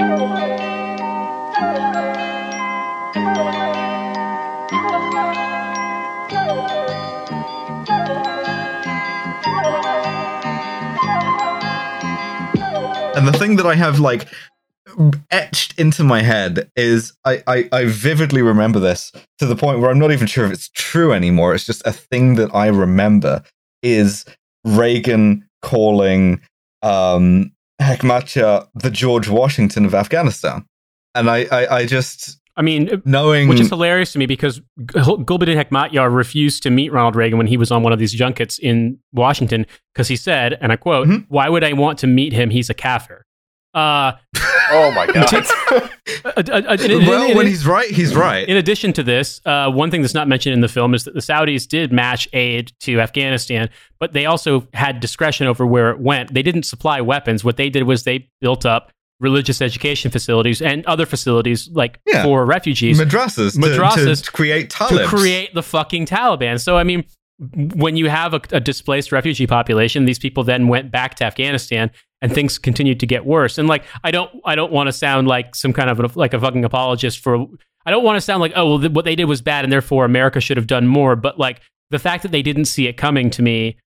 And the thing that I have like etched into my head is I, I, I vividly remember this to the point where I'm not even sure if it's true anymore. It's just a thing that I remember is Reagan calling um, Hekmatyar the George Washington of Afghanistan. And I, I, I just I mean, knowing which is hilarious to me because Gulbuddin Hekmatyar refused to meet Ronald Reagan when he was on one of these junkets in Washington because he said, and I quote, Mhm. "Why would I want to meet him? He's a kafir." Uh, Oh my god. uh, uh, uh, in- in- well, when he's right, he's right. In addition to this, uh, one thing that's not mentioned in the film is that the Saudis did match aid to Afghanistan, but they also had discretion over where it went. They didn't supply weapons. What they did was they built up religious education facilities and other facilities like Yeah. for refugees Madrasas, to- Madrasas to, create Taliban. to create the fucking Taliban. So I mean, when you have a, a displaced refugee population, these people then went back to Afghanistan, and things continued to get worse. And like, I don't, I don't want to sound like some kind of a, like a fucking apologist for. I don't want to sound like, oh, well, th- what they did was bad, and therefore America should have done more. But like the fact that they didn't see it coming to me.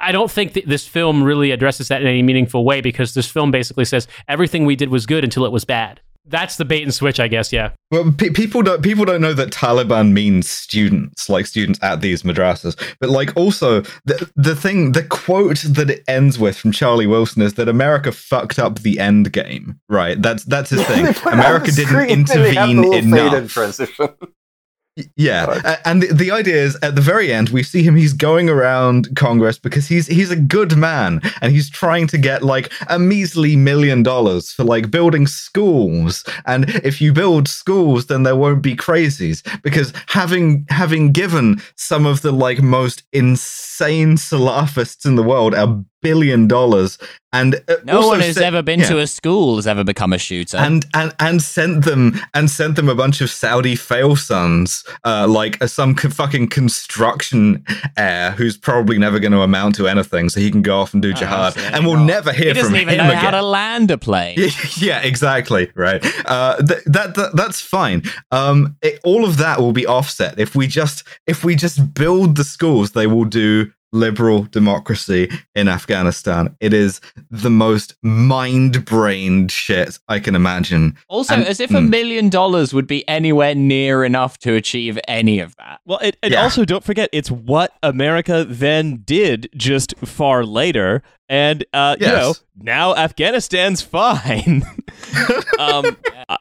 I don't think that this film really addresses that in any meaningful way because this film basically says everything we did was good until it was bad. That's the bait and switch, I guess. Yeah. Well, pe- people don't people don't know that Taliban means students, like students at these madrasas. But like also the the thing, the quote that it ends with from Charlie Wilson is that America fucked up the end game. Right? That's that's his thing. They put it on America didn't screen and the intervene little faded enough. transition. Yeah, Right. And the, the idea is at the very end we see him. He's going around Congress because he's he's a good man and he's trying to get like a measly million dollars for like building schools. And if you build schools, then there won't be crazies because having having given some of the like most insane Salafists in the world a billion dollars and uh, No one who's ever been yeah to a school has ever become a shooter. and and and sent them and sent them a bunch of Saudi fail sons, uh, like uh, some co- fucking construction heir who's probably never going to amount to anything, so he can go off and do Oh, jihad, and we'll not. never hear he doesn't from even him know again. how to land a plane. yeah, exactly. Right. Uh, th- that, that that's fine. Um, it, all of that will be offset if we just if we just build the schools. They will do liberal democracy in Afghanistan. It is the most mind-brained shit I can imagine. Also, And- as if a hmm. million dollars would be anywhere near enough to achieve any of that. Well, it, and Yeah. also don't forget, it's what America then did just far later. And, uh, you know, now Afghanistan's fine. Um,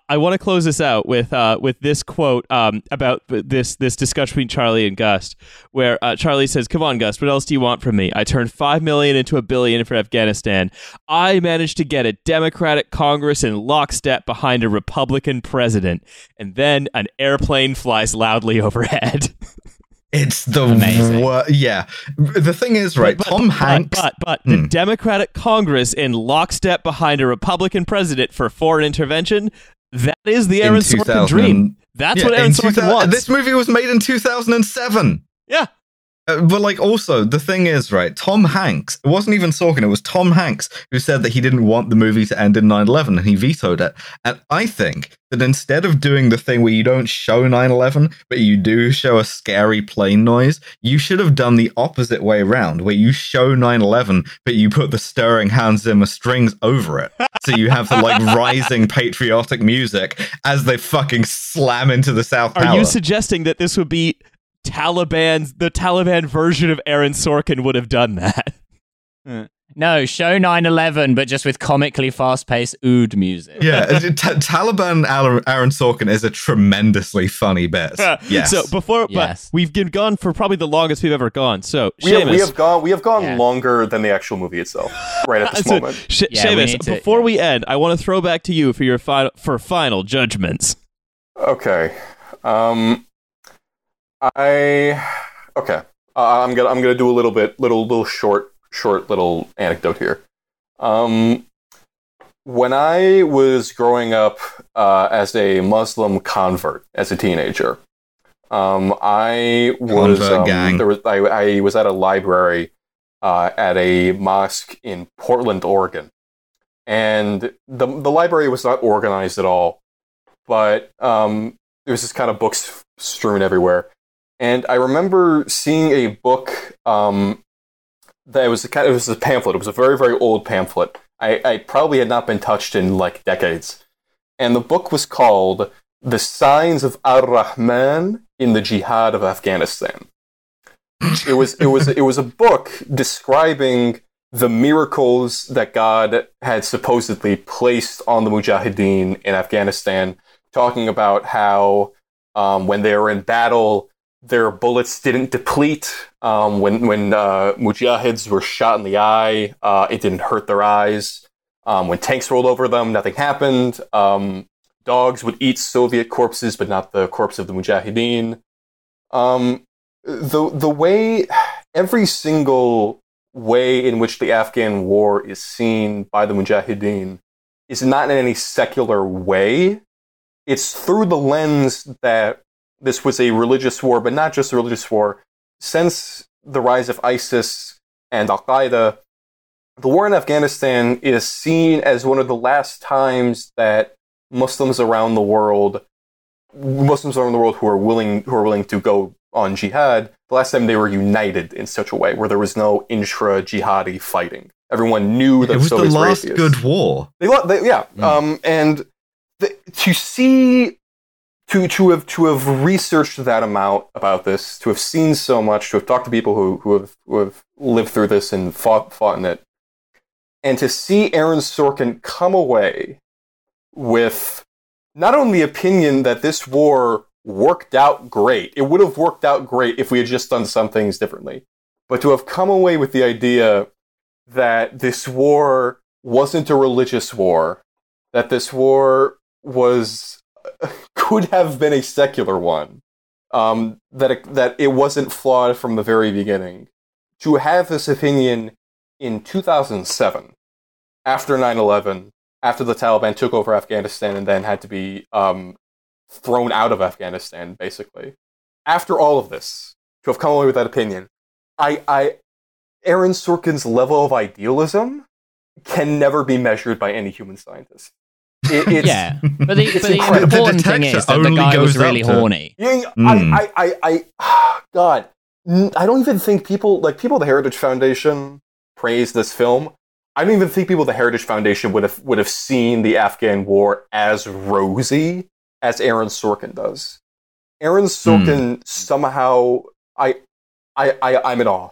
I, want to close this out with uh, with this quote um, about this this discussion between Charlie and Gust, where uh, Charlie says, "Come on, Gust, what else do you want from me? I turned five million into a billion for Afghanistan. I managed to get a Democratic Congress in lockstep behind a Republican president, and then an airplane flies loudly overhead." It's the Amazing. wor- yeah. The thing is, right? But- Tom but, Hanks. But, but, Hmm. the Democratic Congress in lockstep behind a Republican president for foreign intervention, that is the Aaron Sorkin dream. That's Yeah, what Aaron in Sorkin wants. This movie was made in 2007. yeah. Uh, but like also the thing is right tom hanks it wasn't even sorkin it was tom hanks who said that he didn't want the movie to end in 9-11 and he vetoed it and i think that instead of doing the thing where you don't show 9-11 but you do show a scary plane noise you should have done the opposite way around where you show 9-11 but you put the stirring hans zimmer strings over it so you have the like rising patriotic music as they fucking slam into the south Tower. Are you suggesting that this would be Taliban's the Taliban version of Aaron Sorkin would have done that? No, show 9/11, but just with comically fast-paced oud music. yeah, uh, t- Taliban Aaron Aaron Sorkin is a tremendously funny bit. yes. So before, Yes. but we've been gone for probably the longest we've ever gone. So We have, we have gone we have gone Yeah. longer than the actual movie itself. Right at this so, moment. Sh- Yeah, Seamus, need to- before yeah. we end, I want to throw back to you for your final for final judgments. Okay. Um I okay. Uh, I'm gonna I'm gonna do a little bit little little short short little anecdote here. Um when I was growing up uh, as a Muslim convert as a teenager, um, I was um, gang. there was I, I was at a library uh, at a mosque in Portland, Oregon, and the the library was not organized at all, but um, there was just kind of books strewn everywhere. And I remember seeing a book um, that was a kind of, it was a pamphlet. It was a very very old pamphlet. I, I probably had not been touched in like decades, and the book was called "The Signs of Ar-Rahman in the Jihad of Afghanistan." it was it was it was a book describing the miracles that God had supposedly placed on the Mujahideen in Afghanistan, talking about how um, when they were in battle, their bullets didn't deplete. Um, when when uh, Mujahids were shot in the eye, uh, it didn't hurt their eyes. Um, when tanks rolled over them, nothing happened. Um, dogs would eat Soviet corpses, but not the corpse of the Mujahideen. Um, the the way every single way in which the Afghan war is seen by the Mujahideen is not in any secular way. It's through the lens that this was a religious war, but not just a religious war. Since the rise of ISIS and Al Qaeda, the war in Afghanistan is seen as one of the last times that Muslims around the world, Muslims around the world who are willing who are willing to go on jihad, the last time they were united in such a way where there was no intra jihadi fighting. Everyone knew that it was the Soviets were last good war. They, they yeah, Mm. um, and the, to see to to have to have researched that amount about this, to have seen so much, to have talked to people who who have who have lived through this and fought fought in it, and to see Aaron Sorkin come away with not only the opinion that this war worked out great, it would have worked out great if we had just done some things differently, but to have come away with the idea that this war wasn't a religious war, that this war was could have been a secular one, um, that it, that it wasn't flawed from the very beginning. To have this opinion in 2007, after 9/11, after the Taliban took over Afghanistan and then had to be um, thrown out of Afghanistan, basically. After all of this, to have come away with that opinion, I, I, Aaron Sorkin's level of idealism can never be measured by any human scientist. It, it's, yeah, but the, It's but the incredible. The important thing is that the guy was really to- horny. Yeah, Mm. I, I, I, I, God, n- I don't even think people like people at the Heritage Foundation praise this film. I don't even think people at the Heritage Foundation would have would have seen the Afghan War as rosy as Aaron Sorkin does. Aaron Sorkin somehow, I, I, I, I'm in awe.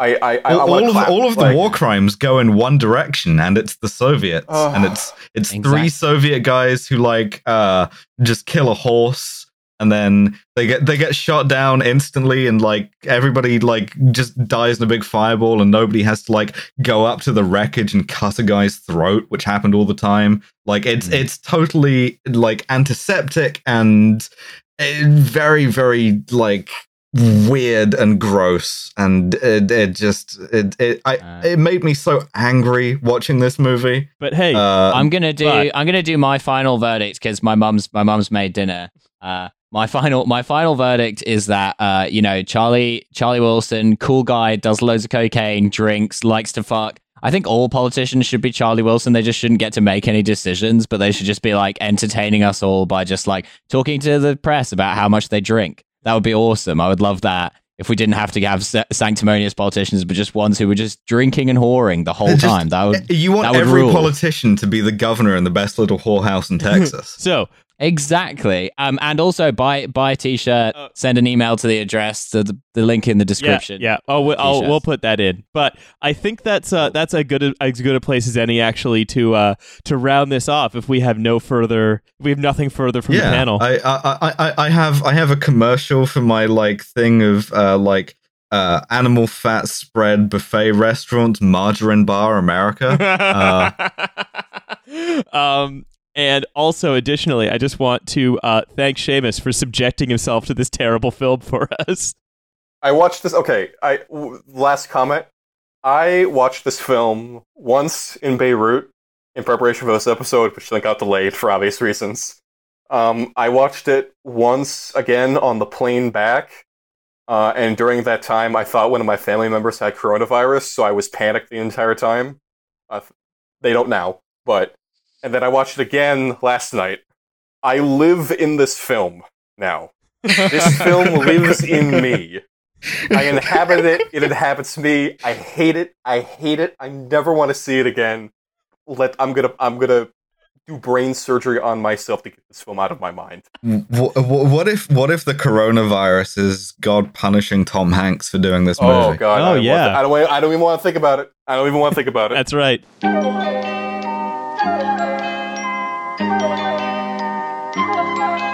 I, I, I, I all, wanna all of clap. all of the Like, war crimes go in one direction, and it's the Soviets, Ugh. and it's it's Exactly. three Soviet guys who like uh just kill a horse, and then they get they get shot down instantly, and like everybody like just dies in a big fireball, and nobody has to like go up to the wreckage and cut a guy's throat, which happened all the time. Like it's Mm. it's totally like antiseptic and uh, very very like weird and gross and it, it just it it I, Uh. it made me so angry watching this movie But hey, uh, I'm gonna do but- I'm gonna do my final verdict because my mum's my mum's made dinner. Uh, my final my final verdict is that uh, you know Charlie Charlie Wilson, cool guy, does loads of cocaine, drinks, likes to fuck. I think all politicians should be Charlie Wilson. They just shouldn't get to make any decisions, but they should just be like entertaining us all by just like talking to the press about how much they drink. That would be awesome. I would love that if we didn't have to have sanctimonious politicians, but just ones who were just drinking and whoring the whole Just- time. That would you want would every rule. politician to be the governor in the best little whorehouse in Texas so Exactly. Um, and also buy buy a t-shirt. Uh, send an email to the address to the, the link in the description. Yeah, yeah. Oh, we, I'll, we'll put that in. But I think that's uh, that's a good as good a place as any actually to uh, to round this off. If we have no further, if we have nothing further from the panel. I, I I I I have I have a commercial for my like thing of uh like uh animal fat spread buffet restaurant margarine bar America. um, and also, additionally, I just want to uh, thank Seamus for subjecting himself to this terrible film for us. I watched this. Okay, I w- last comment. I watched this film once in Beirut in preparation for this episode, which then got delayed for obvious reasons. Um, I watched it once again on the plane back, uh, and during that time, I thought one of my family members had coronavirus, so I was panicked the entire time. Uh, they don't now, but and then I watched it again last night. I live in this film now. This film lives in me. I inhabit it. It inhabits me. I hate it. I hate it. I never want to see it again. Let I'm gonna I'm gonna do brain surgery on myself to get this film out of my mind. What, what if what if the coronavirus is God punishing Tom Hanks for doing this oh, movie? Oh god. Oh, I yeah. to- I don't. I don't even want to think about it. I don't even want to think about it. That's right. Música